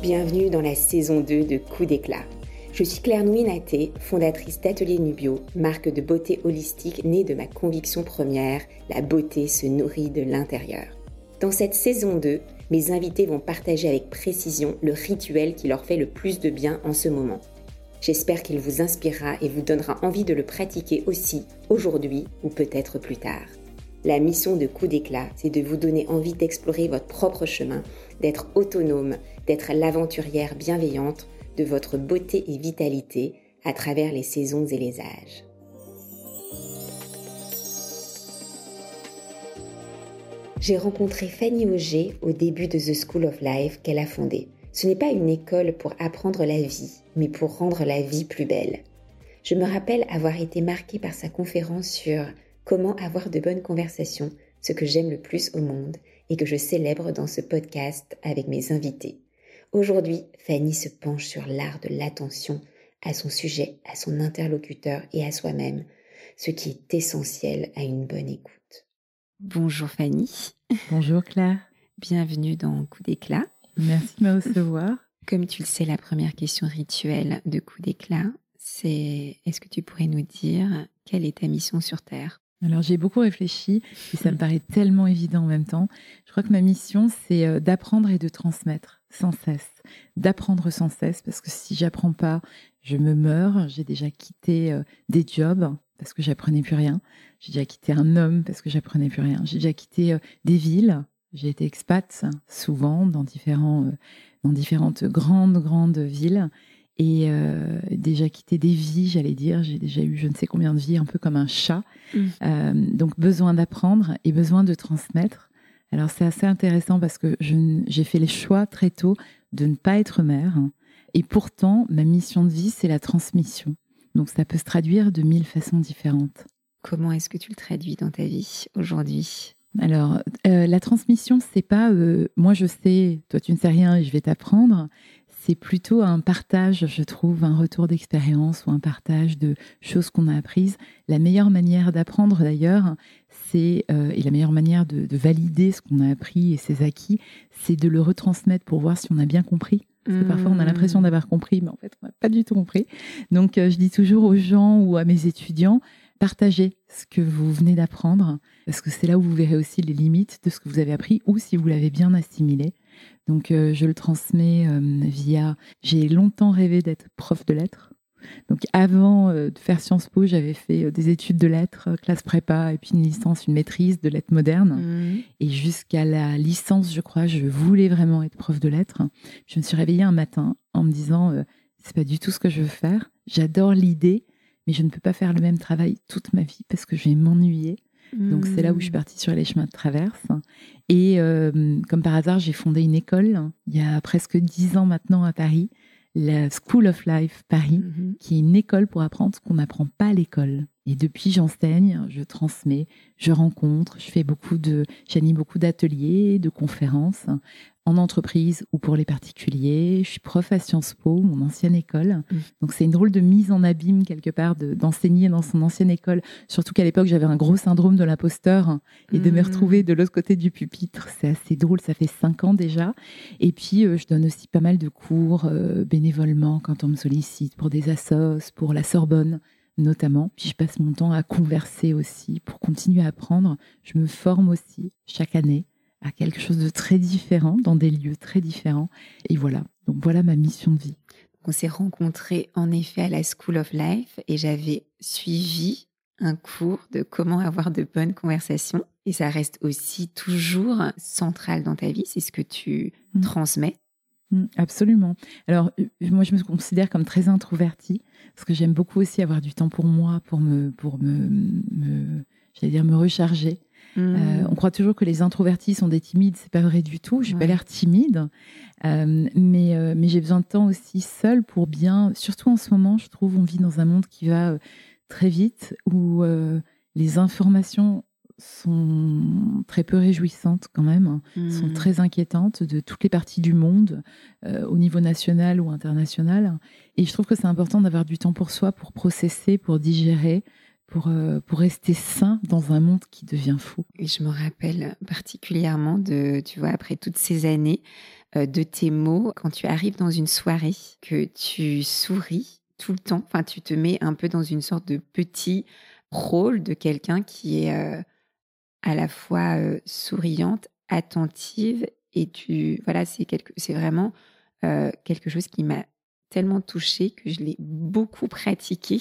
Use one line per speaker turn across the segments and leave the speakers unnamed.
Bienvenue dans la saison 2 de Coup d'éclat. Je suis Claire Nouinaté, fondatrice d'Atelier Nubio, marque de beauté holistique née de ma conviction première, la beauté se nourrit de l'intérieur. Dans cette saison 2, mes invités vont partager avec précision le rituel qui leur fait le plus de bien en ce moment. J'espère qu'il vous inspirera et vous donnera envie de le pratiquer aussi aujourd'hui ou peut-être plus tard. La mission de Coup d'éclat, c'est de vous donner envie d'explorer votre propre chemin, d'être autonome, d'être l'aventurière bienveillante de votre beauté et vitalité à travers les saisons et les âges. J'ai rencontré Fanny Auger au début de The School of Life qu'elle a fondée. Ce n'est pas une école pour apprendre la vie, mais pour rendre la vie plus belle. Je me rappelle avoir été marquée par sa conférence sur Comment avoir de bonnes conversations, ce que j'aime le plus au monde et que je célèbre dans ce podcast avec mes invités. Aujourd'hui, Fanny se penche sur l'art de l'attention à son sujet, à son interlocuteur et à soi-même, ce qui est essentiel à une bonne écoute. Bonjour Fanny.
Bonjour Claire.
Bienvenue dans Coup d'éclat.
Merci de me recevoir.
Comme tu le sais, la première question rituelle de Coup d'éclat, c'est est-ce que tu pourrais nous dire quelle est ta mission sur Terre?
Alors j'ai beaucoup réfléchi et ça me paraît tellement évident en même temps. Je crois que ma mission, c'est euh, d'apprendre et de transmettre sans cesse, d'apprendre sans cesse, parce que si j'apprends pas, je me meurs. J'ai déjà quitté euh, des jobs parce que j'apprenais plus rien. J'ai déjà quitté un homme parce que j'apprenais plus rien. J'ai déjà quitté euh, des villes. J'ai été expat souvent dans dans différentes grandes grandes villes et euh, déjà quitté des vies, j'allais dire. J'ai déjà eu je ne sais combien de vies, un peu comme un chat. Mm. Euh, donc besoin d'apprendre et besoin de transmettre. Alors c'est assez intéressant parce que j'ai fait les choix très tôt de ne pas être mère. Et pourtant, ma mission de vie, c'est la transmission. Donc ça peut se traduire de mille façons différentes.
Comment est-ce que tu le traduis dans ta vie aujourd'hui?
Alors, euh, la transmission, c'est pas moi je sais, toi tu ne sais rien et je vais t'apprendre c'est plutôt un partage, je trouve, un retour d'expérience ou un partage de choses qu'on a apprises. La meilleure manière d'apprendre, d'ailleurs, c'est euh, et la meilleure manière de, valider ce qu'on a appris et ses acquis, c'est de le retransmettre pour voir si on a bien compris. Parce que parfois, on a l'impression mmh. d'avoir compris, mais en fait, on n'a pas du tout compris. Donc, euh, je dis toujours aux gens ou à mes étudiants, partagez ce que vous venez d'apprendre, parce que c'est là où vous verrez aussi les limites de ce que vous avez appris ou si vous l'avez bien assimilé. Donc euh, je le transmets euh, via... J'ai longtemps rêvé d'être prof de lettres. Donc avant euh, de faire Sciences Po, j'avais fait des études de lettres, classe prépa, et puis une licence, une maîtrise de lettres modernes. Mmh. Et jusqu'à la licence, je crois, je voulais vraiment être prof de lettres. Je me suis réveillée un matin en me disant, c'est pas du tout ce que je veux faire. J'adore l'idée, mais je ne peux pas faire le même travail toute ma vie parce que je vais m'ennuyer. Donc c'est là où je suis mmh. partie sur les chemins de traverse. Et euh, comme par hasard, j'ai fondé une école il y a presque dix ans maintenant à Paris, la School of Life Paris, mmh qui est une école pour apprendre ce qu'on n'apprend pas à l'école. Et depuis, j'enseigne, je transmets, je rencontre, je fais beaucoup de, j'anime beaucoup d'ateliers, de conférences en entreprise ou pour les particuliers. Je suis prof à Sciences Po, mon ancienne école. Donc c'est une drôle de mise en abîme quelque part d'enseigner dans son ancienne école. Surtout qu'à l'époque j'avais un gros syndrome de l'imposteur et de me mm. retrouver de l'autre côté du pupitre. C'est assez drôle, ça fait cinq ans déjà. Et puis euh, je donne aussi pas mal de cours euh, bénévolement quand on me sollicite pour des assos, pour la Sorbonne notamment. Puis je passe mon temps à converser aussi pour continuer à apprendre. Je me forme aussi chaque année à quelque chose de très différent, dans des lieux très différents. Et voilà, donc voilà ma mission de vie.
On s'est rencontrés en effet à la School of Life et j'avais suivi un cours de comment avoir de bonnes conversations. Et ça reste aussi toujours central dans ta vie, c'est ce que tu mm. transmets.
Mm, absolument. Alors, euh, moi, je me considère comme très introvertie parce que j'aime beaucoup aussi avoir du temps pour moi, pour me, pour me, me j'allais dire, me recharger. Euh, mmh. on croit toujours que les introvertis sont des timides, c'est pas vrai du tout. J'ai n'ai pas l'air timide, euh, mais, euh, mais j'ai besoin de temps aussi seul pour bien. Surtout en ce moment, je trouve, on vit dans un monde qui va très vite, où les informations sont très peu réjouissantes quand même, sont mmh. très inquiétantes de toutes les parties du monde, au niveau national ou international. Et je trouve que c'est important d'avoir du temps pour soi, pour processer, pour digérer, pour, euh, pour rester sain dans un monde qui devient fou.
Et je me rappelle particulièrement de, tu vois, après toutes ces années, euh, de tes mots quand tu arrives dans une soirée, que tu souris tout le temps. Enfin, tu te mets un peu dans une sorte de petit rôle de quelqu'un qui est euh, à la fois souriante, attentive, et tu, voilà, c'est quelque, c'est vraiment quelque chose qui m'a tellement touchée que je l'ai beaucoup pratiqué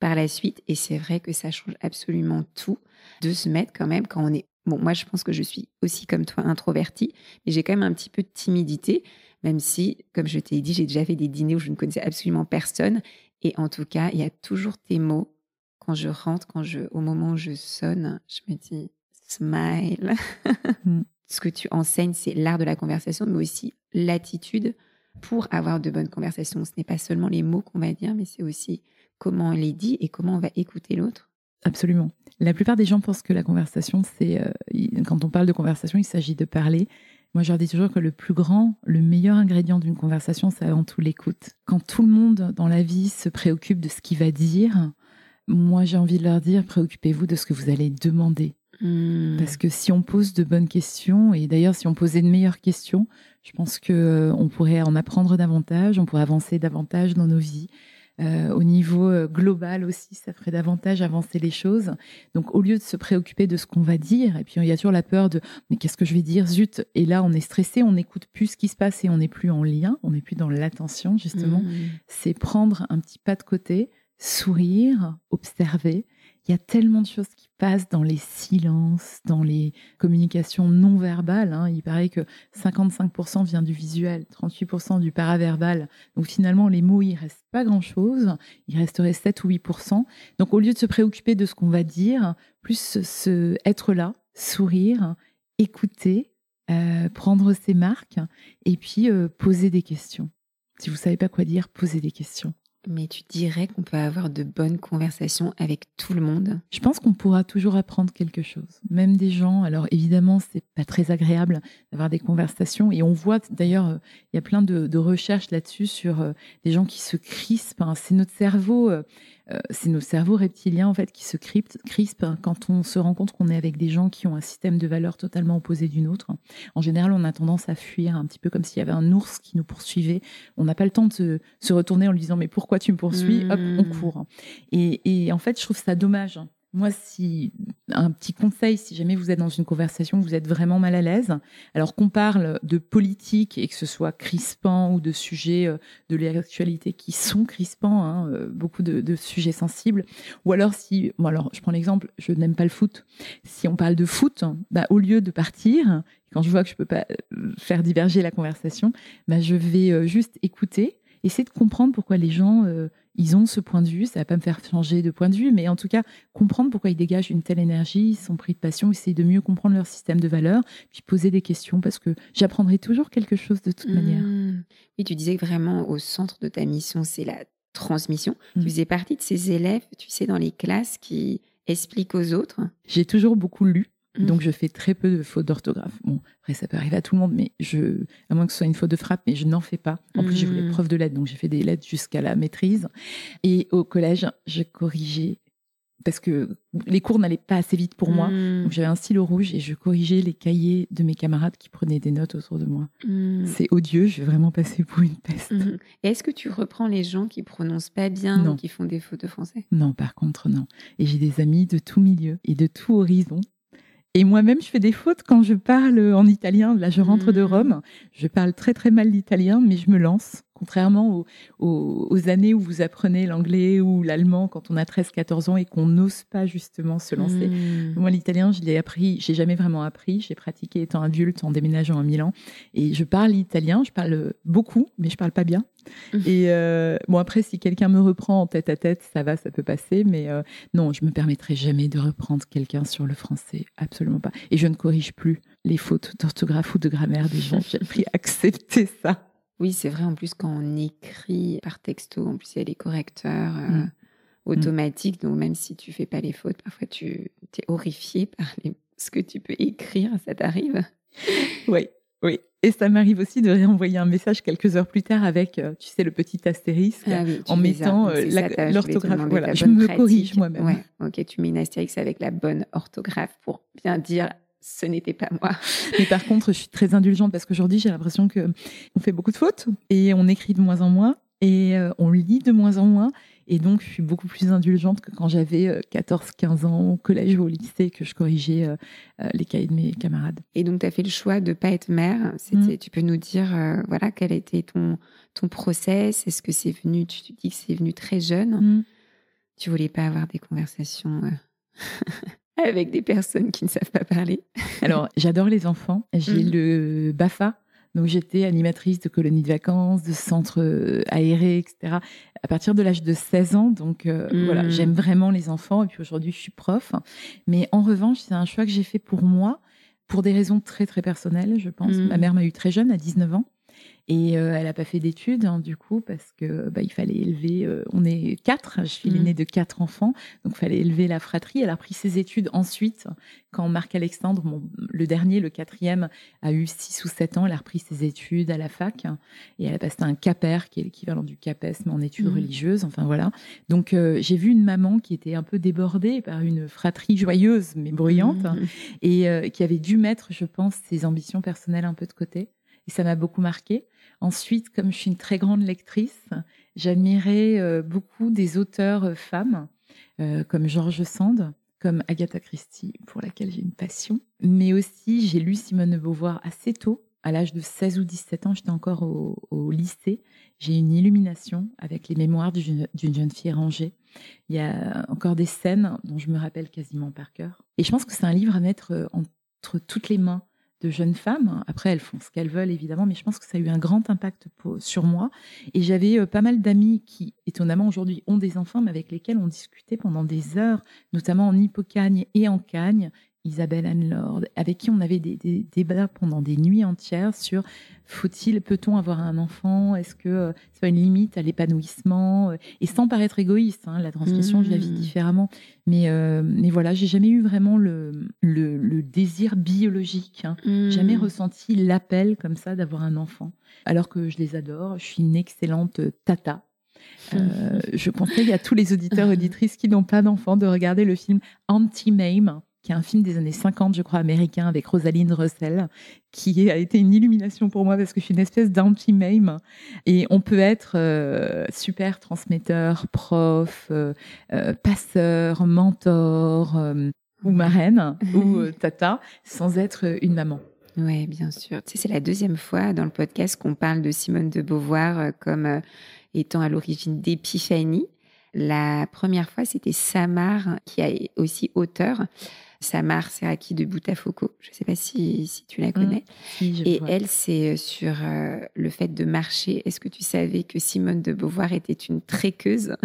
par la suite. Et c'est vrai que ça change absolument tout de se mettre quand même quand on est... Bon, moi, je pense que je suis aussi comme toi introvertie, mais j'ai quand même un petit peu de timidité, même si, comme je t'ai dit, j'ai déjà fait des dîners où je ne connaissais absolument personne. Et en tout cas, il y a toujours tes mots. Quand je rentre, quand je, au moment où je sonne, je me dis smile. Mm. Ce que tu enseignes, c'est l'art de la conversation, mais aussi l'attitude pour avoir de bonnes conversations. Ce n'est pas seulement les mots qu'on va dire, mais c'est aussi comment on les dit et comment on va écouter l'autre.
Absolument. La plupart des gens pensent que la conversation, c'est euh, quand on parle de conversation, il s'agit de parler. Moi, je leur dis toujours que le plus grand, le meilleur ingrédient d'une conversation, c'est avant tout l'écoute. Quand tout le monde dans la vie se préoccupe de ce qu'il va dire, moi, j'ai envie de leur dire, préoccupez-vous de ce que vous allez demander. Hmm. Parce que si on pose de bonnes questions, et d'ailleurs si on posait de meilleures questions, je pense qu'on euh, pourrait en apprendre davantage, on pourrait avancer davantage dans nos vies. Euh, au niveau euh, global aussi, ça ferait davantage avancer les choses. Donc, au lieu de se préoccuper de ce qu'on va dire, et puis il y a toujours la peur de mais qu'est-ce que je vais dire, zut. Et là, on est stressé, on n'écoute plus ce qui se passe et on n'est plus en lien, on n'est plus dans l'attention justement. Mmh. C'est prendre un petit pas de côté, sourire, observer il y a tellement de choses qui passent dans les silences, dans les communications non verbales. Hein. Il paraît que 55% vient du visuel, 38% du paraverbal. Donc finalement, les mots, il reste pas grand-chose. Il resterait 7 ou 8%. Donc au lieu de se préoccuper de ce qu'on va dire, plus se, être là, sourire, écouter, euh, prendre ses marques et puis euh, poser des questions. Si vous savez pas quoi dire, posez des questions.
Mais tu dirais qu'on peut avoir de bonnes conversations avec tout le monde?
Je pense qu'on pourra toujours apprendre quelque chose. Même des gens, alors évidemment, c'est pas très agréable d'avoir des conversations. Et on voit d'ailleurs, euh, il y a plein de, recherches là-dessus sur euh, des gens qui se crispent. Hein. C'est notre cerveau. Euh, c'est nos cerveaux reptiliens en fait qui se crispent quand on se rend compte qu'on est avec des gens qui ont un système de valeurs totalement opposé du nôtre. En général, on a tendance à fuir un petit peu comme s'il y avait un ours qui nous poursuivait. On n'a pas le temps de se, retourner en lui disant mais pourquoi tu me poursuis? Hop, on mmh. court. et en fait, je trouve ça dommage moi, si un petit conseil, si jamais vous êtes dans une conversation, vous êtes vraiment mal à l'aise, alors qu'on parle de politique et que ce soit crispant ou de sujets euh, de l'actualité qui sont crispants, hein, euh, beaucoup de, sujets sensibles, ou alors si, bon alors je prends l'exemple, je n'aime pas le foot. Si on parle de foot, bah, au lieu de partir, quand je vois que je peux pas euh, faire diverger la conversation, bah, je vais juste écouter, essayer de comprendre pourquoi les gens ils ont ce point de vue. Ça va pas me faire changer de point de vue, mais en tout cas, comprendre pourquoi ils dégagent une telle énergie, ils sont pris de passion, essayer de mieux comprendre leur système de valeurs, puis poser des questions parce que j'apprendrai toujours quelque chose de toute manière. Mmh.
Oui, tu disais vraiment au centre de ta mission, c'est la transmission. Tu mmh. faisais partie de ces élèves, tu sais, dans les classes qui expliquent aux autres.
J'ai toujours beaucoup lu. Mmh. Donc, je fais très peu de fautes d'orthographe. Bon, après, ça peut arriver à tout le monde, mais je, à moins que ce soit une faute de frappe, mais je n'en fais pas. En plus, j'ai voulu mmh. preuve de lettres, donc j'ai fait des lettres jusqu'à la maîtrise. Et au collège, je corrigeais parce que les cours n'allaient pas assez vite pour moi. Mmh. Donc j'avais un stylo rouge et je corrigeais les cahiers de mes camarades qui prenaient des notes autour de moi. C'est odieux, je vais vraiment passer pour une peste.
Est-ce que tu reprends les gens qui prononcent pas bien ou qui font des fautes de français?
Non, par contre, non. Et j'ai des amis de tout milieu et de tout horizon et moi-même, je fais des fautes quand je parle en italien. Là, je rentre de mmh. Rome. Je parle très très mal l'italien, mais je me lance. Contrairement aux, années où vous apprenez l'anglais ou l'allemand quand on a 13-14 ans et qu'on n'ose pas justement se lancer. Mmh. Moi, l'italien, je l'ai appris, j'ai jamais vraiment appris. J'ai pratiqué étant adulte en déménageant à Milan. Et je parle italien, je parle beaucoup, mais je parle pas bien. Mmh. Et euh, bon, après, si quelqu'un me reprend en tête à tête, ça va, ça peut passer. Mais euh, non, je me permettrai jamais de reprendre quelqu'un sur le français. Absolument pas. Et je ne corrige plus les fautes d'orthographe ou de grammaire des gens. J'ai appris à accepter ça.
Oui, c'est vrai. En plus, quand on écrit par texto, en plus, il y a les correcteurs euh, mm. automatiques. Donc, même si tu fais pas les fautes, parfois, tu es horrifié par ce que tu peux écrire. Ça t'arrive?
Oui, oui. Et ça m'arrive aussi de réenvoyer un message quelques heures plus tard avec, euh, tu sais, le petit astérisque
Ah oui,
en mettant euh, l'orthographe. Voilà, je me
pratique.
corrige moi-même.
Ouais, ok, tu mets une astérix avec la bonne orthographe pour bien dire ce n'était pas moi.
Mais par contre, je suis très indulgente parce qu'aujourd'hui, j'ai l'impression que on fait beaucoup de fautes et on écrit de moins en moins et euh, on lit de moins en moins. Et donc, je suis beaucoup plus indulgente que quand j'avais euh, 14-15 ans au collège ou au lycée que je corrigeais euh, euh, les cahiers de mes camarades.
Et donc, tu as fait le choix de pas être mère. C'était, Tu peux nous dire, euh, voilà, quel a été ton, ton process? Est-ce que c'est venu, tu te dis que c'est venu très jeune? Tu voulais pas avoir des conversations euh, avec des personnes qui ne savent pas parler
Alors, j'adore les enfants. J'ai
Mhm.
le BAFA. Donc, j'étais animatrice de colonies de vacances, de centres euh, aérés, etc. À partir de l'âge de 16 ans. Donc, euh,
Mhm.
voilà, j'aime vraiment les enfants. Et puis, aujourd'hui, je suis prof. Mais en revanche, c'est un choix que j'ai fait pour moi, pour des raisons très, très personnelles, je pense.
Mhm.
Ma mère m'a eu très jeune, à 19 ans. Et euh, elle n'a pas fait d'études, hein, du coup, parce que bah, il fallait élever. euh, on est quatre, je suis l'aînée de quatre enfants, donc il fallait élever la fratrie. Elle a repris ses études ensuite, quand Marc Alexandre, mon- le dernier, le quatrième, a eu 6 ou 7 ans. Elle a repris ses études à la fac et elle a passé un CAPER, qui est l'équivalent du CAPES, mais en études
Mhm.
religieuses. Enfin voilà. Donc euh, j'ai vu une maman qui était un peu débordée par une fratrie joyeuse mais bruyante
Mhm.
et qui avait dû mettre, je pense, ses ambitions personnelles un peu de côté. Et ça m'a beaucoup marqué. Ensuite, comme je suis une très grande lectrice, j'admirais euh, beaucoup des auteurs euh, femmes, euh, comme George Sand, comme Agatha Christie, pour laquelle j'ai une passion. Mais aussi, j'ai lu Simone de Beauvoir assez tôt. À l'âge de 16 ou 17 ans, j'étais encore au, au lycée. J'ai une illumination avec les mémoires d'une jeune fille rangée. Il y a encore des scènes dont je me rappelle quasiment par cœur. Et je pense que c'est un livre à mettre entre toutes les mains de jeunes femmes. Après, elles font ce qu'elles veulent, évidemment, mais je pense que ça a eu un grand impact sur moi. Et j'avais euh, pas mal d'amis qui, étonnamment, aujourd'hui ont des enfants, mais avec lesquels on discutait pendant des heures, notamment en hippocagne et en cagne. Isabelle Anne-Lord, avec qui on avait des, des débats pendant des nuits entières sur faut-il, peut-on avoir un enfant? Est-ce que euh, c'est pas une limite à l'épanouissement? Euh, Et sans paraître égoïste, hein, la transmission, je la vis
Mmh.
différemment. Mais, euh, mais voilà, j'ai jamais eu vraiment le, le, le désir biologique. hein. Jamais
Mhm.
ressenti l'appel comme ça d'avoir un enfant. Alors que je les adore, je suis une excellente tata. Euh, je conseille à tous les auditeurs auditrices qui n'ont pas d'enfants de regarder le film Anti-Mame, qui est un film des années 50, je crois, américain, avec Rosalind Russell, qui a été une illumination pour moi parce que je suis une espèce d'anti-mame. Et on peut être euh, super transmetteur, prof, euh, euh, passeur, mentor, euh, ou marraine, ou tata, sans être une maman.
Oui, bien sûr. Tu sais, c'est la deuxième fois dans le podcast qu'on parle de Simone de Beauvoir comme étant à l'origine d'Épiphanie. La première fois, c'était Samar, qui est aussi auteur. Samar Seraki de Boutafoco. Je ne sais pas si, si tu la connais.
Si, je
Et
vois.
elle, c'est sur euh, le fait de marcher. Est-ce que tu savais que Simone de Beauvoir était une tréqueuse?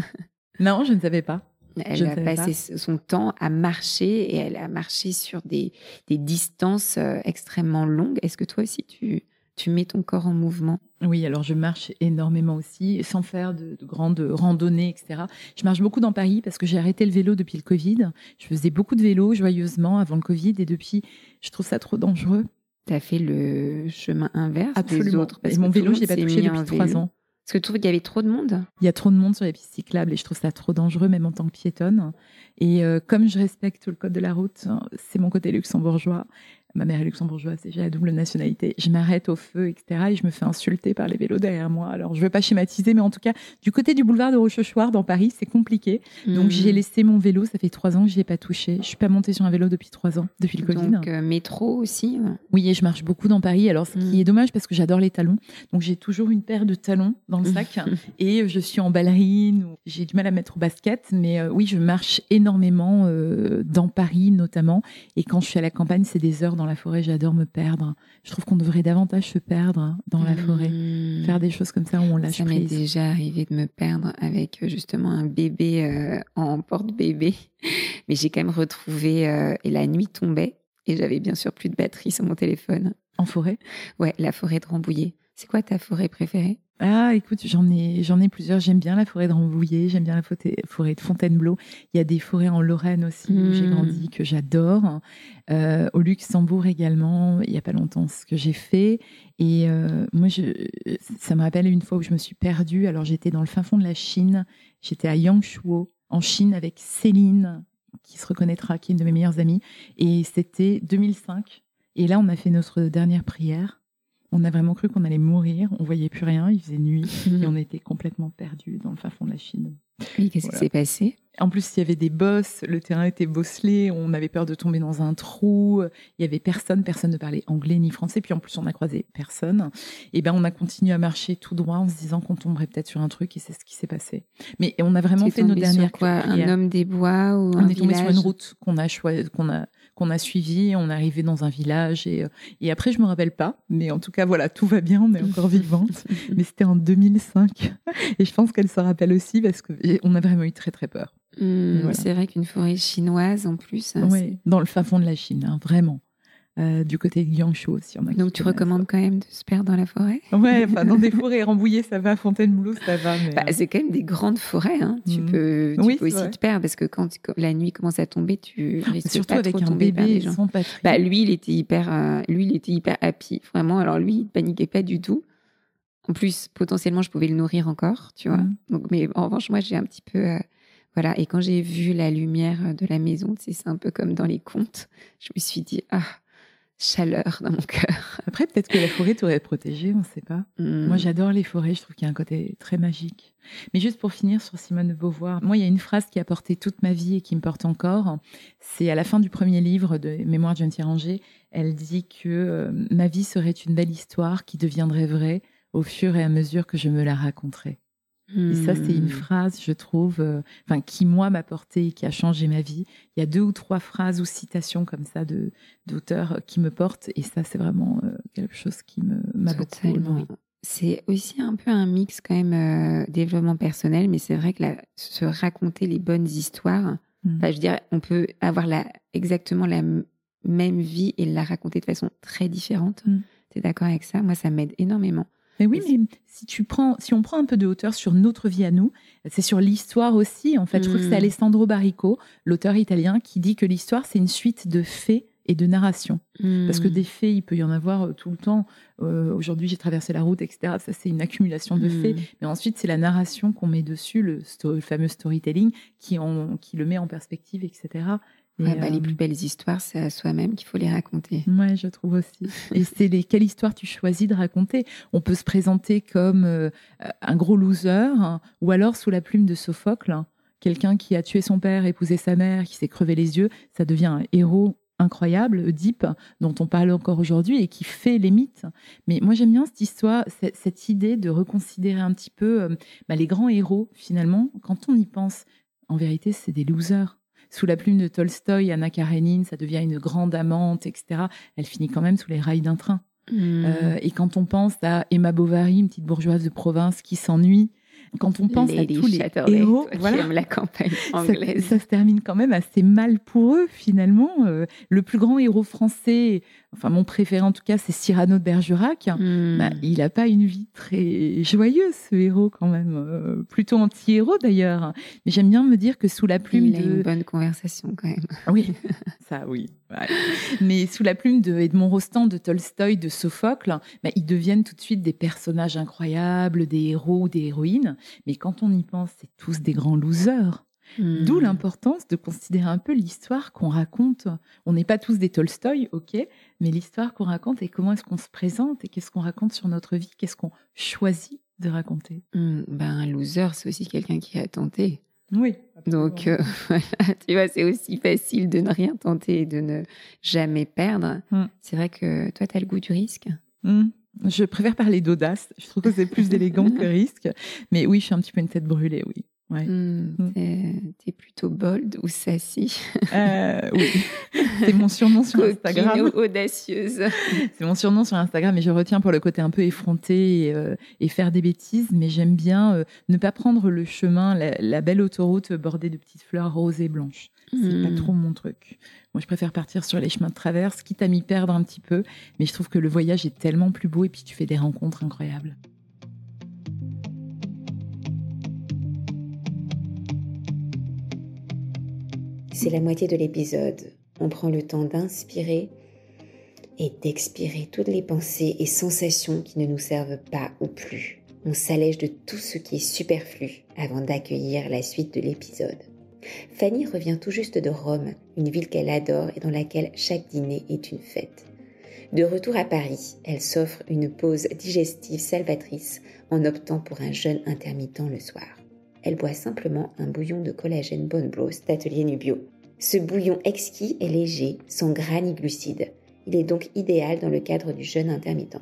Non, je ne savais pas.
Elle
Je
a passé son temps à marcher et elle a marché sur des, des distances euh, extrêmement longues. Est-ce que toi aussi, tu, tu mets ton corps en mouvement
Oui, alors je marche énormément aussi, sans faire de, de grandes randonnées, etc. Je marche beaucoup dans Paris parce que j'ai arrêté le vélo depuis le Covid. Je faisais beaucoup de vélo joyeusement avant le Covid et depuis, je trouve ça trop dangereux.
Tu as fait le chemin inverse des
Absolument.
autres. parce
et
que
mon vélo, je l'ai pas touché depuis trois ans.
Parce que tu trouves qu'il y avait trop de monde?
Il y a trop de monde sur les pistes cyclables et je trouve ça trop dangereux, même en tant que piétonne. Et euh, comme je respecte le code de la route, hein, c'est mon côté luxembourgeois. Ma mère est luxembourgeoise et j'ai la double nationalité. Je m'arrête au feu, etc. Et je me fais insulter par les vélos derrière moi. Alors, je ne veux pas schématiser, mais en tout cas, du côté du boulevard de Rochechouart, dans Paris, c'est compliqué. Donc,
Hmm.
j'ai laissé mon vélo. Ça fait trois ans que je n'y ai pas touché. Je suis pas montée sur un vélo depuis trois ans, depuis le Covid.
Donc, euh, métro aussi. ouais.
Oui, et je marche beaucoup dans Paris. Alors, ce qui
Mm.
est dommage parce que j'adore les talons. Donc, j'ai toujours une paire de talons dans le sac et je suis en ballerine. J'ai du mal à mettre au basket. Mais euh, oui, je marche énormément euh, dans Paris, notamment. Et quand je suis à la campagne, c'est des heures dans la forêt. J'adore me perdre. Je trouve qu'on devrait davantage se perdre dans la forêt.
Hmm.
Faire des choses comme ça où on lâche
Ça m'est
prise.
déjà arrivé de me perdre avec euh, justement un bébé euh, en porte-bébé. Mais j'ai quand même retrouvé, euh, et la nuit tombait, et j'avais bien sûr plus de batterie sur mon téléphone.
En forêt?
Ouais, la forêt de Rambouillet. C'est quoi ta forêt préférée?
Ah, écoute, j'en ai, j'en ai plusieurs. J'aime bien la forêt de Rambouillet, j'aime bien la forêt de Fontainebleau. Il y a des forêts en Lorraine aussi où j'ai hmm. grandi que j'adore. Euh, au Luxembourg également, il y a pas longtemps, ce que j'ai fait. Et euh, moi, je, ça me rappelle une fois où je me suis perdue. Alors, j'étais dans le fin fond de la Chine. J'étais à Yangshuo, en Chine, avec Céline, qui se reconnaîtra, qui est une de mes meilleures amies. Et c'était 2005. Et là, on a fait notre dernière prière. On a vraiment cru qu'on allait mourir. On voyait plus rien. Il faisait nuit. Et on était complètement perdus dans le fin fond de la Chine.
Et qu'est-ce qui s'est passé?
En plus, il y avait des bosses, le terrain était bosselé, on avait peur de tomber dans un trou, il y avait personne, personne ne parlait anglais ni français, puis en plus on a croisé personne. Et ben on a continué à marcher tout droit en se disant qu'on tomberait peut-être sur un truc et c'est ce qui s'est passé. Mais on a vraiment fait nos dernières
quoi? Un homme des bois ou
on
est tombé
sur une route qu'on a qu'on a qu'on a suivi. On est arrivé dans un village et, euh, et après, je me rappelle pas. Mais en tout cas, voilà, tout va bien. On est encore vivante. mais c'était en 2005. Et je pense qu'elle se rappelle aussi parce qu'on a vraiment eu très, très peur.
Mmh, c'est vrai qu'une forêt chinoise en plus.
Hein, oui, dans le fin fond de la Chine, hein, vraiment. Euh, du côté de Guangzhou aussi. On a
Donc tu recommandes quand même de se perdre dans la forêt?
Ouais, enfin dans des forêts rembouillées, ça va, Fontainebleau, ça va.
Bah, euh, c'est quand même des grandes forêts. Hein. Tu mhm. peux, tu peux aussi te perdre parce que quand la nuit commence à tomber, tu
risques Surtout avec un bébé sans patrie.
Bah, lui, il était hyper, euh, lui, il était hyper happy. Vraiment, alors lui, il paniquait pas du tout. En plus, potentiellement, je pouvais le nourrir encore, tu vois. Mhm. Donc, mais en revanche, moi, j'ai un petit peu. voilà. Et quand j'ai vu la lumière de la maison, c'est un peu comme dans les contes. Je me suis dit, ah, chaleur dans mon cœur.
Après, peut-être que la forêt t'aurait protégée, on ne sait pas. Hmm. Moi, j'adore les forêts, je trouve qu'il y a un côté très magique. Mais juste pour finir sur Simone de Beauvoir, moi, il y a une phrase qui a porté toute ma vie et qui me porte encore. C'est à la fin du premier livre de Mémoire de Jeanne. Elle dit que euh, ma vie serait une belle histoire qui deviendrait vraie au fur et à mesure que je me la raconterais. Et ça, c'est une hmm. phrase, je trouve, euh, qui moi m'a porté et qui a changé ma vie. Il y a deux ou trois phrases ou citations comme ça de d'auteurs qui me portent, et ça, c'est vraiment euh, quelque chose qui me m'a beaucoup
C'est aussi un peu un mix quand même euh, développement personnel, mais c'est vrai que se raconter les bonnes histoires, hmm. je veux dire, on peut avoir la, exactement la même vie et la raconter de façon très différente. Hmm. Tu es d'accord avec ça? Moi, ça m'aide énormément.
Mais oui, mais si tu prends, si on prend un peu de hauteur sur notre vie à nous, c'est sur l'histoire aussi. En fait, je trouve que c'est hmm. Alessandro Barrico, l'auteur italien, qui dit que l'histoire c'est une suite de faits et de narration. Parce que hmm. des faits, il peut y en avoir euh, tout le temps. Euh, aujourd'hui, j'ai traversé la route, etc. Ça, c'est une accumulation de faits. Hmm. Mais ensuite, c'est la narration qu'on met dessus, le, fameux storytelling, qui, qui le met en perspective, etc.
Bah, les euh, plus belles histoires, c'est à soi-même qu'il faut les raconter.
Ouais, je trouve aussi. Et c'est les quelle histoire tu choisis de raconter? On peut se présenter comme euh, un gros loser, hein, ou alors sous la plume de Sophocle, hein, quelqu'un qui a tué son père, épousé sa mère, qui s'est crevé les yeux. Ça devient un héros incroyable, Oedipe, dont on parle encore aujourd'hui et qui fait les mythes. Mais moi, j'aime bien cette histoire, cette, idée de reconsidérer un petit peu euh, bah, les grands héros, finalement. Quand on y pense, en vérité, c'est des losers sous la plume de Tolstoï, Anna Karenine, ça devient une grande amante, etc. Elle finit quand même sous les rails d'un train. Hmm. Euh, et quand on pense à Emma Bovary, une petite bourgeoise de province qui s'ennuie, quand on pense à tous les héros,
voilà, la campagne anglaise.
Ça, se termine quand même assez mal pour eux finalement. Euh, le plus grand héros français, enfin mon préféré en tout cas, c'est Cyrano de Bergerac. Hmm. Bah, il n'a pas une vie très joyeuse, ce héros quand même, euh, plutôt anti-héros d'ailleurs. Mais j'aime bien me dire que sous la plume
il
a
une bonne conversation quand même.
Oui, ça oui. Mais sous la plume de Edmond Rostand, de Tolstoï, de Sophocle, bah, ils deviennent tout de suite des personnages incroyables, des héros, des héroïnes. Mais quand on y pense, c'est tous des grands losers. D'où hmm. l'importance de considérer un peu l'histoire qu'on raconte. On n'est pas tous des Tolstoï, ok, mais l'histoire qu'on raconte et comment est-ce qu'on se présente et qu'est-ce qu'on raconte sur notre vie, qu'est-ce qu'on choisit de raconter.
Hmm, ben, un loser, c'est aussi quelqu'un qui a tenté.
Oui.
Donc, euh, tu vois, c'est aussi facile de ne rien tenter et de ne jamais perdre. Hmm. C'est vrai que toi, tu as le goût du risque?
Je préfère parler d'audace. Je trouve que c'est plus élégant que risque. Mais oui, je suis un petit peu une tête brûlée, oui. Ouais.
Hmm, hmm. T'es plutôt bold ou sassy
euh, Oui, c'est mon surnom sur Instagram.
audacieuse.
C'est mon surnom sur Instagram et je retiens pour le côté un peu effronté et, euh, faire des bêtises, mais j'aime bien euh, ne pas prendre le chemin, la, belle autoroute bordée de petites fleurs roses et blanches. C'est pas
Hmm.
trop mon truc. Moi, je préfère partir sur les chemins de traverse, quitte à m'y perdre un petit peu. Mais je trouve que le voyage est tellement plus beau et puis tu fais des rencontres incroyables.
C'est la moitié de l'épisode. On prend le temps d'inspirer et d'expirer toutes les pensées et sensations qui ne nous servent pas ou plus. On s'allège de tout ce qui est superflu avant d'accueillir la suite de l'épisode. Fanny revient tout juste de Rome, une ville qu'elle adore et dans laquelle chaque dîner est une fête. De retour à Paris, elle s'offre une pause digestive salvatrice en optant pour un jeûne intermittent le soir. Elle boit simplement un bouillon de collagène Bone Broth d'Atelier Nubio. Ce bouillon exquis est léger, sans gras ni glucides. Il est donc idéal dans le cadre du jeûne intermittent.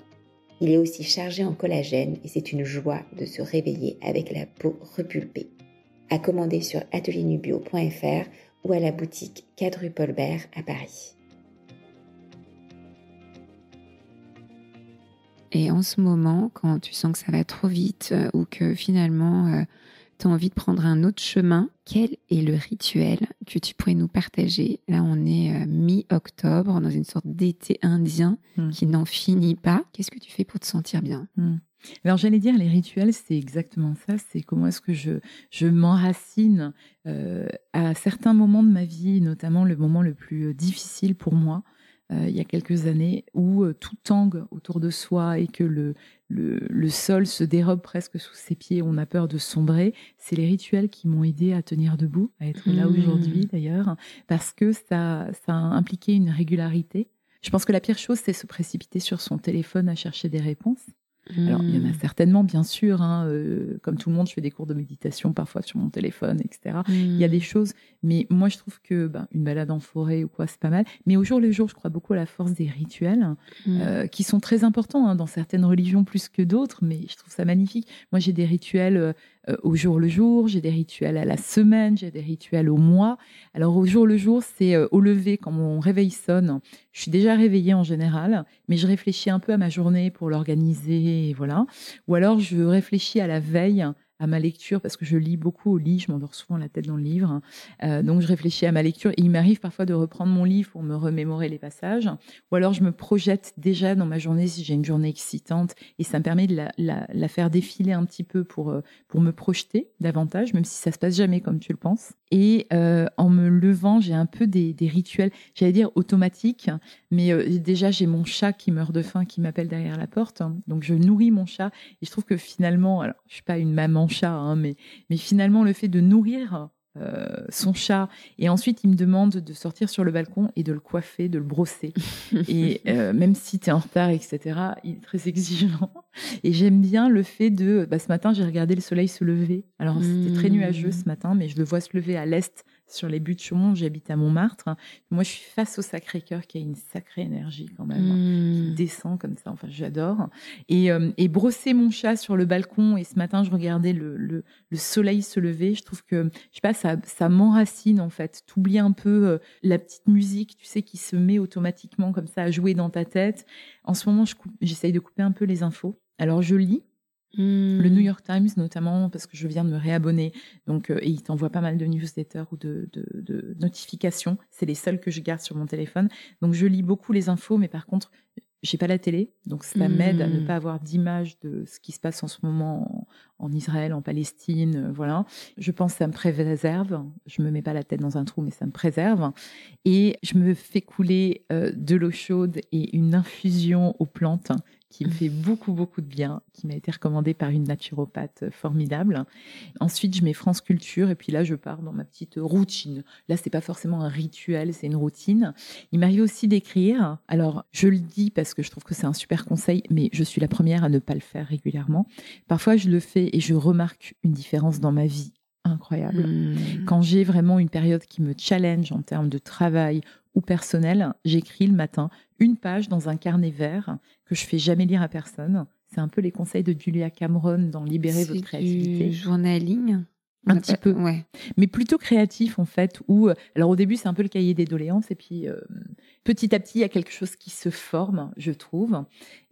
Il est aussi chargé en collagène et c'est une joie de se réveiller avec la peau repulpée. À commander sur atelierNubio.fr ou à la boutique 4 rue Paulbert à Paris.
Et en ce moment, quand tu sens que ça va trop vite euh, ou que finalement tu as envie de prendre un autre chemin, quel est le rituel que tu pourrais nous partager? Là, on est euh, mi-octobre, dans une sorte d'été indien
Hmm.
qui n'en finit pas. Qu'est-ce que tu fais pour te sentir bien?
Alors j'allais dire, les rituels, c'est exactement ça. C'est comment est-ce que je, je m'enracine euh, à certains moments de ma vie, notamment le moment le plus euh, difficile pour moi, il y a quelques années, où euh, tout tangue autour de soi et que le, le, le sol se dérobe presque sous ses pieds, on a peur de sombrer. C'est les rituels qui m'ont aidé à tenir debout, à être là
Mmh.
aujourd'hui d'ailleurs, parce que ça, ça a impliqué une régularité. Je pense que la pire chose, c'est se précipiter sur son téléphone à chercher des réponses. Alors, il y en a
Hmm.
certainement, bien sûr. hein, euh, comme tout le monde, je fais des cours de méditation parfois sur mon téléphone, etc. Il y a des choses, mais moi, je trouve que ben, une balade en forêt ou quoi, c'est pas mal. Mais au jour le jour, je crois beaucoup à la force des rituels,
Hmm.
euh, qui sont très importants hein, dans certaines religions plus que d'autres, mais je trouve ça magnifique. Moi, j'ai des rituels euh, au jour le jour, j'ai des rituels à la semaine, j'ai des rituels au mois. Alors, au jour le jour, c'est euh, au lever, quand mon réveil sonne. Je suis déjà réveillée en général, mais je réfléchis un peu à ma journée pour l'organiser, voilà. Ou alors, je réfléchis à la veille, à ma lecture, parce que je lis beaucoup au lit, je m'endors souvent la tête dans le livre. Euh, donc, je réfléchis à ma lecture et il m'arrive parfois de reprendre mon livre pour me remémorer les passages. Ou alors, je me projette déjà dans ma journée si j'ai une journée excitante et ça me permet de la, faire défiler un petit peu pour, euh, pour me projeter davantage, même si ça se passe jamais comme tu le penses. Et euh, en me levant, j'ai un peu des, rituels, j'allais dire automatiques, mais déjà, j'ai mon chat qui meurt de faim, qui m'appelle derrière la porte. Donc, je nourris mon chat. Et je trouve que finalement, alors, je suis pas une maman chat, hein, mais, mais finalement, le fait de nourrir euh, son chat, et ensuite, il me demande de sortir sur le balcon et de le coiffer, de le brosser. Et euh, même si tu es en retard, etc., il est très exigeant. Et j'aime bien le fait de... Bah, ce matin, j'ai regardé le soleil se lever. Alors, c'était très
Mmh.
nuageux ce matin, mais je le vois se lever à l'est sur les buttes Chaumont. J'habite à Montmartre. Moi, je suis face au Sacré-Cœur qui a une sacrée énergie quand même qui
Hmm.
descend comme ça. Enfin, j'adore. Et, euh, et brosser mon chat sur le balcon. Et ce matin, je regardais le, le, le soleil se lever. Je trouve que, je sais pas, ça, ça m'enracine en fait. T'oublies un peu euh, la petite musique, tu sais, qui se met automatiquement comme ça à jouer dans ta tête. En ce moment, je j'essaye de couper un peu les infos. Alors, je lis. Le
Hmm.
New York Times, notamment, parce que je viens de me réabonner. Donc, euh, et il t'envoie pas mal de newsletters ou de, de, de notifications. C'est les seuls que je garde sur mon téléphone. Donc, je lis beaucoup les infos, mais par contre, j'ai pas la télé. Donc, ça m'aide à ne
Mm.
pas avoir d'image de ce qui se passe en ce moment en, en Israël, en Palestine. euh, voilà. Je pense que ça me préserve. Je me mets pas la tête dans un trou, mais ça me préserve. Et je me fais couler euh, de l'eau chaude et une infusion aux plantes qui me fait beaucoup, beaucoup de bien, qui m'a été recommandée par une naturopathe formidable. Ensuite, je mets France Culture et puis là, je pars dans ma petite routine. Là, c'est pas forcément un rituel, c'est une routine. Il m'arrive aussi d'écrire. Alors, je le dis parce que je trouve que c'est un super conseil, mais je suis la première à ne pas le faire régulièrement. Parfois, je le fais et je remarque une différence dans ma vie incroyable.
Hmm.
Quand j'ai vraiment une période qui me challenge en termes de travail ou personnel, j'écris le matin une page dans un carnet vert que je fais jamais lire à personne. C'est un peu les conseils de Julia Cameron dans Libérer votre
du
créativité.
journaling
Un petit peu.
Ouais.
mais plutôt créatif en fait. Où, alors au début c'est un peu le cahier des doléances et puis euh, petit à petit, il y a quelque chose qui se forme, je trouve.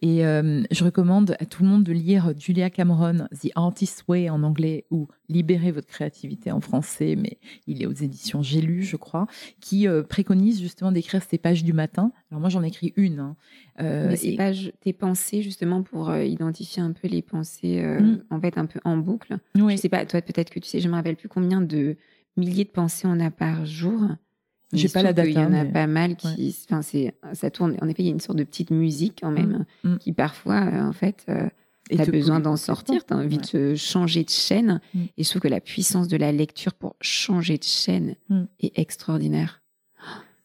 Et euh, je recommande à tout le monde de lire Julia Cameron, The Artist's Way en anglais ou Libérer votre créativité en français, mais il est aux éditions J'ai lu, je crois, qui euh, préconise justement d'écrire ces pages du matin. Alors moi, j'en écris une. Hein.
Euh, ces pages, tes pensées justement pour identifier un peu les pensées, mm. en fait, un peu en boucle. Oui. Je sais pas, toi peut-être que tu sais, je me rappelle plus combien de milliers de pensées on a par jour.
J'ai pas la date.
Il y en a pas mal qui, enfin, c'est, ça tourne. En effet, il y a une sorte de petite musique quand même mm. Mm. qui parfois, euh, en fait, euh, tu as besoin d'en sortir. Tu as envie de changer de chaîne. Mm. Et je trouve que la puissance de la lecture pour changer de chaîne est extraordinaire.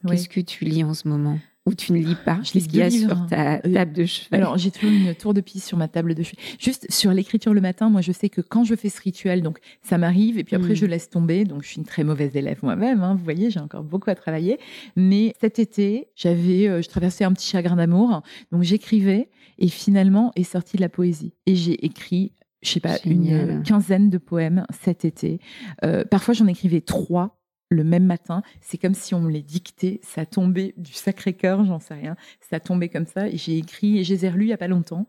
Qu'est-ce que tu lis en ce moment? Ou tu ne lis pas Qu'est-ce qu'il y a sur ta euh, table de chevet?
Alors, j'ai toujours une tour de piste sur ma table de chevet. Juste sur l'écriture le matin, moi, je sais que quand je fais ce rituel, donc ça m'arrive, et puis après, hmm. je laisse tomber. Donc, je suis une très mauvaise élève moi-même. Hein, vous voyez, j'ai encore beaucoup à travailler. Mais cet été, j'avais, euh, je traversais un petit chagrin d'amour. Donc, j'écrivais, et finalement, est sortie de la poésie. Et j'ai écrit je sais pas, une quinzaine de poèmes cet été. Euh, parfois, j'en écrivais trois le même matin. C'est comme si on me les dictait. Ça tombait du Sacré-Cœur, j'en sais rien. Ça tombait comme ça. Et j'ai écrit et je les il n'y a pas longtemps.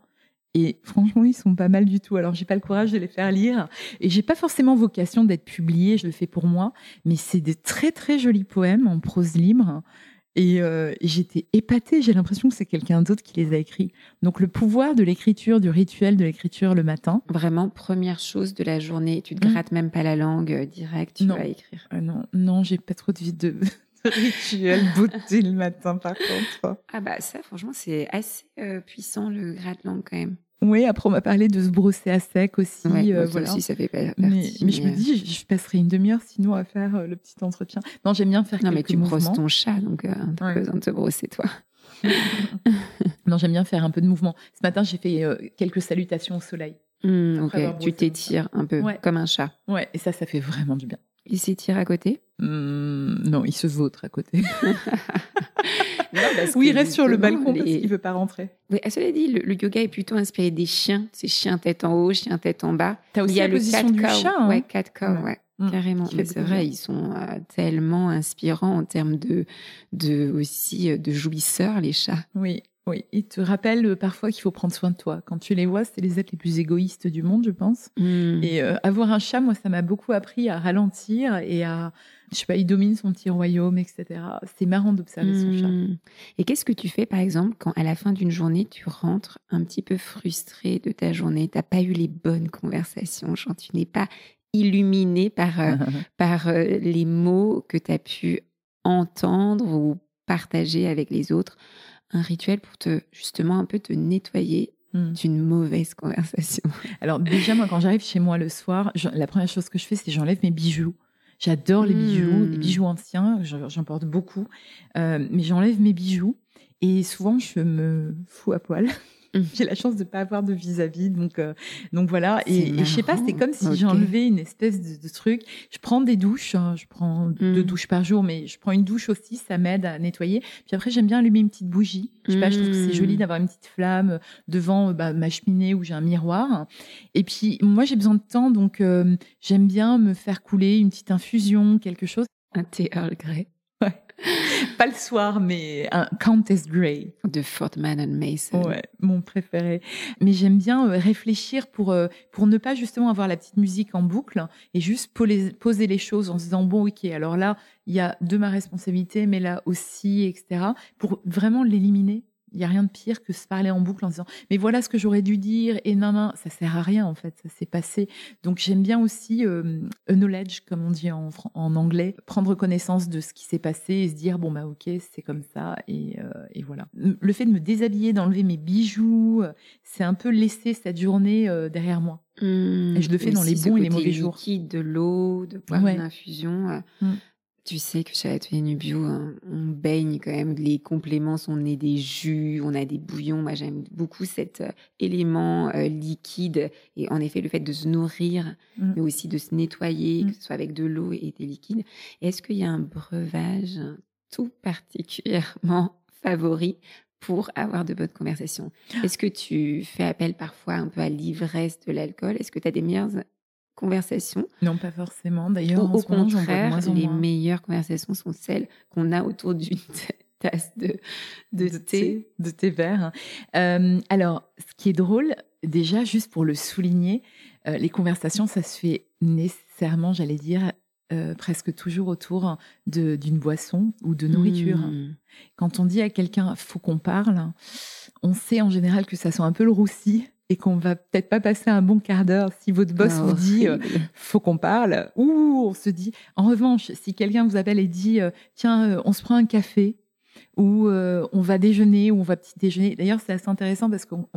Et franchement, ils sont pas mal du tout. Alors, j'ai pas le courage de les faire lire. Et j'ai pas forcément vocation d'être publié. Je le fais pour moi. Mais c'est des très, très jolis poèmes en prose libre. Euh, et, j'étais épatée, j'ai l'impression que c'est quelqu'un d'autre qui les a écrits. Donc le pouvoir de l'écriture, du rituel de l'écriture le matin.
Vraiment, première chose de la journée, tu te mmh. grattes même pas la langue euh, direct, tu vas écrire.
Euh, non, non, j'ai pas trop de vie de, rituel beauté le matin par contre.
Ah bah ça, franchement, c'est assez puissant le gratte-langue quand même.
Oui, après on m'a parlé de se brosser à sec aussi.
Euh, voilà. aussi, ça fait partie.
Mais, mais, je me dis, je, passerai une demi-heure sinon à faire euh, le petit entretien. Non, j'aime bien faire non, quelques mouvements. Non, mais tu
brosses ton chat, donc euh, tu besoin de te brosser toi.
non, j'aime bien faire un peu de mouvement. Ce matin, j'ai fait quelques salutations au soleil.
Mmh, ok, tu t'étires un peu comme un chat.
Ouais, et ça, ça fait vraiment du bien.
Il s'étire à côté
mmh, Non, il se vautre à côté. oui, il reste sur le balcon parce qu'il ne veut pas rentrer.
Oui, à cela dit, le, yoga est plutôt inspiré des chiens. C'est chien tête en haut, chien tête en bas.
Aussi il y a la position du chat. Hein
ouais, cat cow, ouais. Mmh. Carrément, c'est vrai, ils sont euh, tellement inspirants en termes de, de aussi euh, de jouisseurs les chats.
Oui, oui, ils te rappellent euh, parfois qu'il faut prendre soin de toi. Quand tu les vois, c'est les êtres les plus égoïstes du monde, je pense. Hmm. Et euh, avoir un chat, moi, ça m'a beaucoup appris à ralentir et à, je sais pas, il domine son petit royaume, etc. C'est marrant d'observer son chat. Hmm.
Et qu'est-ce que tu fais, par exemple, quand à la fin d'une journée, tu rentres un petit peu frustré de ta journée, tu n'as pas eu les bonnes conversations, genre tu n'es pas illuminé par, euh, par les mots que tu as pu entendre ou partager avec les autres? Un rituel pour te justement un peu te nettoyer mmh. d'une mauvaise conversation
Alors déjà, moi, quand j'arrive chez moi le soir, la première chose que je fais, c'est j'enlève mes bijoux. J'adore les bijoux, les mmh. bijoux anciens, j'en porte beaucoup, euh, mais j'enlève mes bijoux et souvent je me fous à poil. J'ai la chance de ne pas avoir de vis-à-vis, donc euh, donc voilà. Et, je sais pas, c'est comme si j'enlevais une espèce de, truc. Je prends des douches, hein, je prends deux mmh. douches par jour, mais je prends une douche aussi, ça m'aide à nettoyer. Puis après, j'aime bien allumer une petite bougie. Je sais pas, je trouve que c'est joli mmh. d'avoir une petite flamme devant bah, ma cheminée où j'ai un miroir. Et puis moi, j'ai besoin de temps, donc euh, j'aime bien me faire couler une petite infusion, quelque chose.
Un thé Earl Grey.
Pas le soir, mais un Countess Grey.
De Fortman and Mason.
Ouais, mon préféré. Mais j'aime bien euh, réfléchir pour, euh, pour ne pas justement avoir la petite musique en boucle et juste poser les choses en se disant, bon, ok, alors là, il y a de ma responsabilité, mais là aussi, etc. Pour vraiment l'éliminer il y a rien de pire que se parler en boucle en disant mais voilà ce que j'aurais dû dire! Et non non ça sert à rien en fait ça s'est passé. Donc j'aime bien aussi euh, knowledge comme on dit en, en, anglais prendre connaissance de ce qui s'est passé et se dire bon bah ok c'est comme ça et, euh, et, voilà le fait de me déshabiller d'enlever mes bijoux euh, c'est un peu laisser cette journée derrière moi.
Mmh.
et je le fais dans les bons et les mauvais jours.
de l'eau de boire une infusion mmh. Tu sais que chez Atelier Nubio, hein, on baigne quand même. Les compléments sont nés des jus, on a des bouillons. Moi, j'aime beaucoup cet euh, élément euh, liquide. Et en effet, le fait de se nourrir, mmh. mais aussi de se nettoyer, mmh. que ce soit avec de l'eau et des liquides. Est-ce qu'il y a un breuvage tout particulièrement favori pour avoir de bonnes conversations? Est-ce que tu fais appel parfois un peu à l'ivresse de l'alcool? Est-ce que tu as des meilleures conversations.
Non, pas forcément. D'ailleurs,
au contraire, les meilleures conversations sont celles qu'on a autour d'une tasse de, de, thé.
De thé vert. Euh, alors, ce qui est drôle, déjà, juste pour le souligner, euh, les conversations, ça se fait nécessairement, j'allais dire, euh, presque toujours autour d'une boisson ou de nourriture. Hmm. Quand on dit à quelqu'un faut qu'on parle, on sait en général que ça sent un peu le roussi et qu'on va peut-être pas passer un bon quart d'heure. Si votre boss ah, vous dit euh, faut qu'on parle ou on se dit en revanche si quelqu'un vous appelle et dit euh, tiens euh, on se prend un café ou on va déjeuner ou on va petit déjeuner. D'ailleurs c'est assez intéressant parce qu'on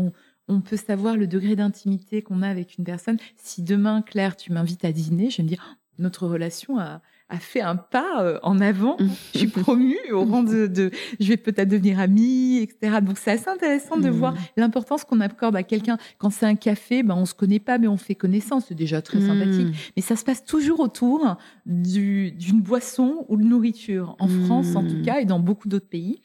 on, peut savoir le degré d'intimité qu'on a avec une personne. Si demain Claire tu m'invites à dîner je vais me dire notre relation a, a fait un pas euh, en avant. Mm. Je suis promue au rang de, je vais peut-être devenir amie, etc. Donc c'est assez intéressant de mm. voir l'importance qu'on accorde à quelqu'un. Quand c'est un café, ben on se connaît pas, mais on fait connaissance. C'est déjà très sympathique. Mm. Mais ça se passe toujours autour d'une boisson ou de nourriture. En France, en tout cas, et dans beaucoup d'autres pays,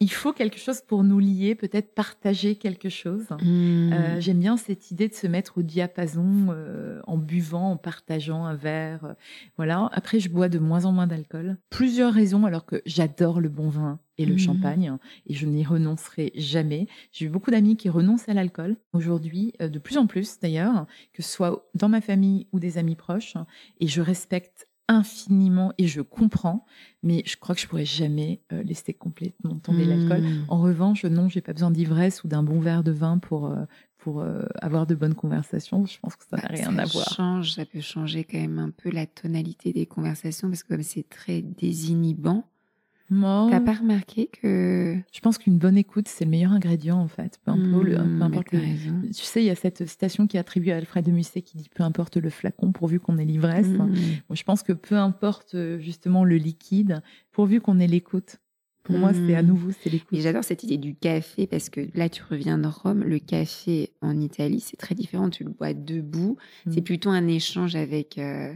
il faut quelque chose pour nous lier, peut-être partager quelque chose. Euh, j'aime bien cette idée de se mettre au diapason euh, en buvant, en partageant un verre. voilà. Après, je bois de moins en moins d'alcool. Plusieurs raisons, alors que j'adore le bon vin et le mmh. champagne, et je n'y renoncerai jamais. J'ai eu beaucoup d'amis qui renoncent à l'alcool aujourd'hui, euh, de plus en plus d'ailleurs, que ce soit dans ma famille ou des amis proches, et je respecte infiniment et je comprends, mais je crois que je pourrais jamais euh, laisser complètement tomber l'alcool. Mmh. En revanche, non, j'ai pas besoin d'ivresse ou d'un bon verre de vin pour euh, pour euh, avoir de bonnes conversations. Je pense que ça n'a bah, rien à voir.
Change, ça peut changer quand même un peu la tonalité des conversations parce que comme c'est très désinhibant. T'as pas remarqué que
Je pense qu'une bonne écoute, c'est le meilleur ingrédient en fait. Peu, mmh, importe. Le... Tu sais, il y a cette citation qui est attribuée à Alfred de Musset qui dit peu importe le flacon pourvu qu'on ait l'ivresse. Mmh. je pense que peu importe justement le liquide pourvu qu'on ait l'écoute. Pour moi, c'est à mmh. nouveau, c'est l'écoute.
Et j'adore cette idée du café parce que là, tu reviens de Rome. Le café en Italie, c'est très différent. Tu le bois debout. C'est mmh. plutôt un échange avec, euh,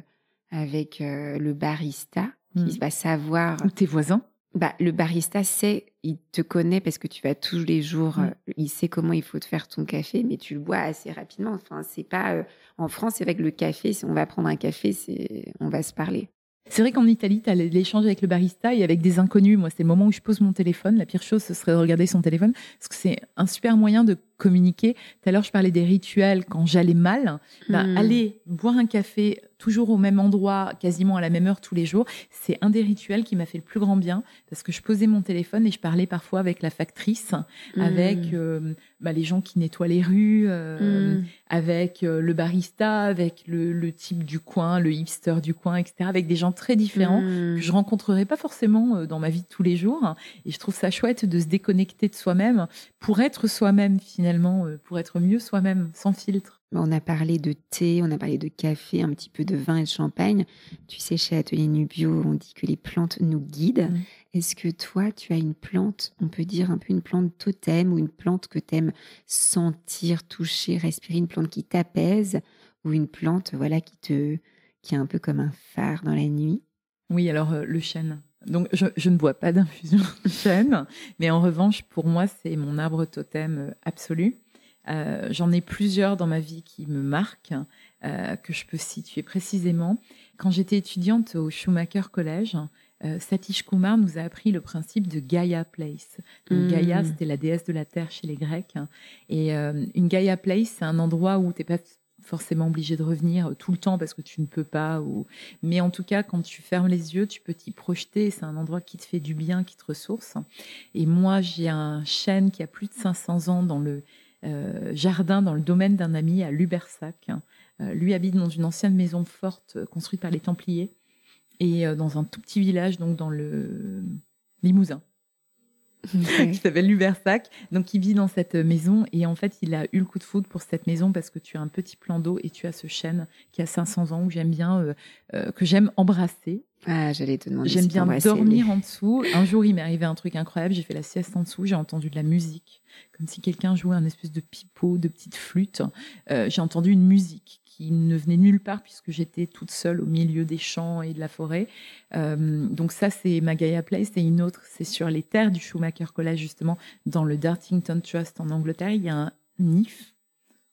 avec euh, le barista qui va savoir.
Ou tes voisins.
Bah, le barista sait, il te connaît parce que tu vas tous les jours, euh, il sait comment il faut te faire ton café, mais tu le bois assez rapidement. Enfin, c'est pas en France, c'est que le café, si on va prendre un café, c'est on va se parler.
C'est vrai qu'en Italie, tu as l'échange avec le barista et avec des inconnus. Moi, c'est le moment où je pose mon téléphone. La pire chose, ce serait de regarder son téléphone parce que c'est un super moyen de communiquer. Tout à l'heure, je parlais des rituels quand j'allais mal. Ben, hmm. Aller boire un café toujours au même endroit, quasiment à la même heure tous les jours, c'est un des rituels qui m'a fait le plus grand bien parce que je posais mon téléphone et je parlais parfois avec la factrice, hmm. avec euh, bah, les gens qui nettoient les rues, euh, hmm. avec euh, le barista, avec le, le, type du coin, le hipster du coin, etc. Avec des gens très différents que je rencontrerai pas forcément dans ma vie de tous les jours. Et je trouve ça chouette de se déconnecter de soi-même pour être soi-même finalement euh, pour être mieux soi-même, sans filtre.
On a parlé de thé, on a parlé de café, un petit peu de vin et de champagne. Tu sais, chez Atelier Nubio, on dit que les plantes nous guident. Mm. Est-ce que toi, tu as une plante, on peut dire un peu une plante totem ou une plante que tu aimes sentir, toucher, respirer, une plante qui t'apaise ou une plante voilà qui te qui est un peu comme un phare dans la nuit?
Oui, alors euh, le chêne. Donc, je, ne bois pas d'infusion de chêne, mais en revanche, pour moi, c'est mon arbre totem euh, absolu. Euh, j'en ai plusieurs dans ma vie qui me marquent, euh, que je peux situer précisément. Quand j'étais étudiante au Schumacher College, Satish Kumar nous a appris le principe de Gaia Place. Donc, Gaia, c'était la déesse de la terre chez les Grecs. Et une Gaia Place, c'est un endroit où tu n'es pas forcément obligé de revenir tout le temps parce que tu ne peux pas. Ou... Mais en tout cas, quand tu fermes les yeux, tu peux t'y projeter. C'est un endroit qui te fait du bien, qui te ressource. Et moi, j'ai un chêne qui a plus de 500 ans dans le euh, jardin, dans le domaine d'un ami à Lubersac. Euh, lui habite dans une ancienne maison forte euh, construite par les Templiers et dans un tout petit village, donc dans le Limousin. Qui s'appelle Lubersac. Donc, il vit dans cette maison et en fait, il a eu le coup de foudre pour cette maison parce que tu as un petit plan d'eau et tu as ce chêne qui a 500 ans où j'aime bien, euh, euh, que j'aime embrasser.
Ah, j'allais te demander.
J'aime bien dormir en dessous. Un jour, il m'est arrivé un truc incroyable. J'ai fait la sieste en dessous. J'ai entendu de la musique, comme si quelqu'un jouait un espèce de pipeau, de petite flûte. Euh, j'ai entendu une musique qui ne venait nulle part puisque j'étais toute seule au milieu des champs et de la forêt. Euh, donc ça, c'est ma Gaia Place. Et une autre, c'est sur les terres du Schumacher College, justement, dans le Dartington Trust en Angleterre. Il y a un NIF.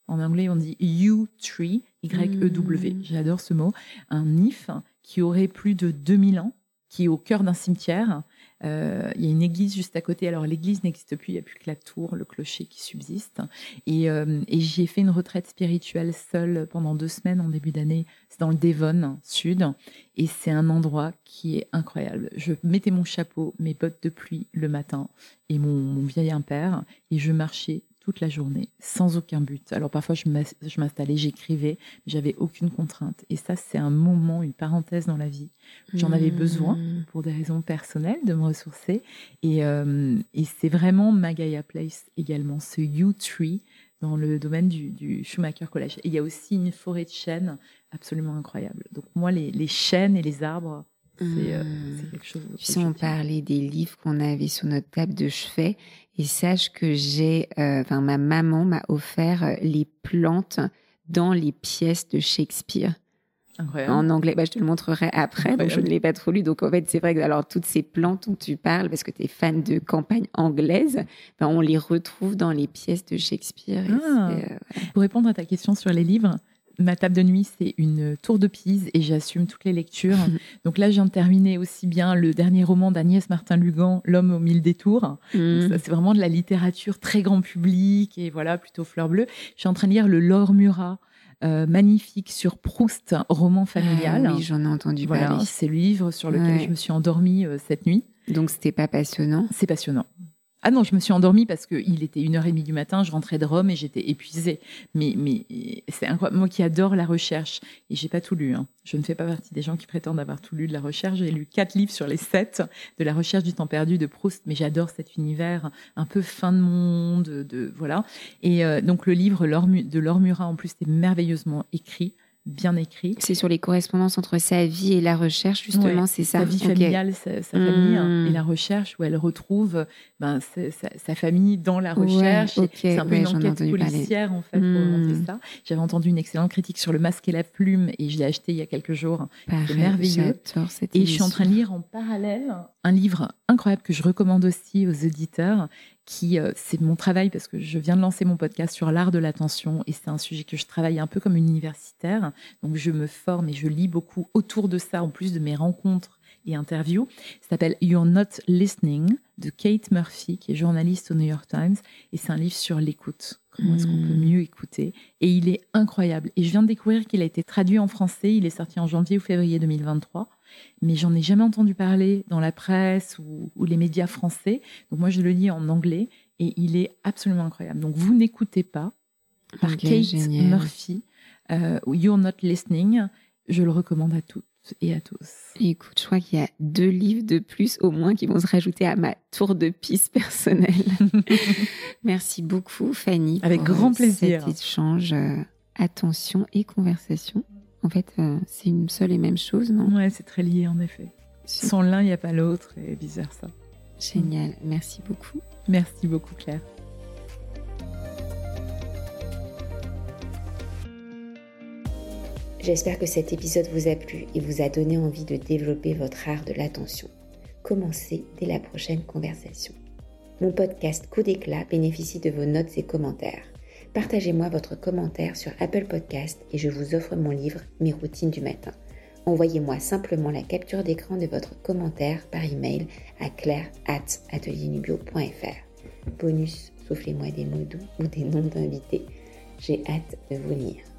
En anglais, on dit U-Tree, Y-E-W. Hmm. J'adore ce mot. Un NIF qui aurait plus de 2000 ans, qui est au cœur d'un cimetière, Euh, il y a une église juste à côté. Alors l'église n'existe plus, il n'y a plus que la tour, le clocher qui subsiste. Et, euh, et j'y ai fait une retraite spirituelle seule pendant deux semaines en début d'année. C'est dans le Devon, sud. Et c'est un endroit qui est incroyable. Je mettais mon chapeau, mes bottes de pluie le matin et mon, mon vieil impère et je marchais toute la journée, sans aucun but. Alors parfois, je m'installais, j'écrivais, j'avais aucune contrainte. Et ça, c'est un moment, une parenthèse dans la vie. J'en avais besoin mmh. pour des raisons personnelles de me ressourcer. Et, euh, et c'est vraiment Magaya Place également, ce U-Tree dans le domaine du, Schumacher College. Et il y a aussi une forêt de chênes absolument incroyable. Donc moi, les, les chênes et les arbres, euh,
mmh. c'est quelque chose. Tu sais, on parlait des livres qu'on avait sur notre table de chevet. Et sache que j'ai, euh, enfin, ma maman m'a offert euh, les plantes dans les pièces de Shakespeare. Incroyable. En anglais, bah, je te le montrerai après, donc je ne l'ai pas trop lu. Donc en fait, c'est vrai que alors, toutes ces plantes dont tu parles, parce que tu es fan de campagne anglaise, ben, on les retrouve dans les pièces de Shakespeare.
Ah. Pour répondre à ta question sur les livres, Ma table de nuit, c'est une tour de Pise et j'assume toutes les lectures. Donc là, je viens de terminer aussi bien le dernier roman d'Agnès Martin-Lugan, L'homme aux mille détours. Mm. C'est vraiment de la littérature très grand public et voilà, plutôt fleur bleue. Je suis en train de lire le Laure Murat. Euh, magnifique sur Proust, roman familial.
Ah oui, j'en ai entendu parler.
C'est le livre sur lequel je me suis endormie euh, cette nuit.
Donc c'était pas passionnant
C'est passionnant. Ah non, je me suis endormie parce qu'il était une heure et demie du matin, je rentrais de Rome et j'étais épuisée. Mais, mais c'est incroyable. Moi qui adore la recherche, et j'ai pas tout lu, hein. je ne fais pas partie des gens qui prétendent avoir tout lu de la recherche. J'ai lu quatre livres sur les sept de la recherche du temps perdu de Proust, mais j'adore cet univers un peu fin de monde, de voilà. Et euh, donc le livre de Laure en plus, est merveilleusement écrit bien écrit.
C'est sur les correspondances entre sa vie et la recherche, justement, c'est ça
Sa vie familiale, sa, famille hein, et la hmm. recherche, où elle retrouve ben, sa, famille dans la recherche. c'est un peu une enquête policière, en fait, pour hmm. ça. J'avais entendu une excellente critique sur Le masque et la plume, et je l'ai acheté il y a quelques jours. C'est merveilleux. Et je suis en train de lire en parallèle un livre incroyable que je recommande aussi aux auditeurs, qui euh, c'est mon travail parce que je viens de lancer mon podcast sur l'art de l'attention et c'est un sujet que je travaille un peu comme universitaire. Donc je me forme et je lis beaucoup autour de ça en plus de mes rencontres et interviews. Ça s'appelle You're Not Listening de Kate Murphy qui est journaliste au New York Times et c'est un livre sur l'écoute. Comment est-ce qu'on peut hmm. mieux écouter? Et il est incroyable. Et je viens de découvrir qu'il a été traduit en français. Il est sorti en janvier ou février 2023 mais j'en ai jamais entendu parler dans la presse ou, les médias français. Donc moi, je le lis en anglais et il est absolument incroyable. Donc vous n'écoutez pas par Kate Murphy, euh, You're Not Listening. Je le recommande à toutes et à tous.
Écoute, je crois qu'il y a deux livres de plus au moins qui vont se rajouter à ma tour de piste personnelle. Merci beaucoup, Fanny.
Avec grand plaisir.
Cet échange, euh, attention et conversation. En fait, euh, c'est une seule et même chose, non?
Ouais, c'est très lié en effet. Sans l'un, il n'y a pas l'autre et vice versa.
Génial, merci beaucoup.
Merci beaucoup, Claire.
J'espère que cet épisode vous a plu et vous a donné envie de développer votre art de l'attention. Commencez dès la prochaine conversation. Mon podcast Coup d'éclat bénéficie de vos notes et commentaires partagez-moi votre commentaire sur Apple Podcast et je vous offre mon livre Mes routines du matin. Envoyez-moi simplement la capture d'écran de votre commentaire par email à claire@atelierNubio.fr. Bonus, soufflez-moi des mots doux ou des noms d'invités. J'ai hâte de vous lire.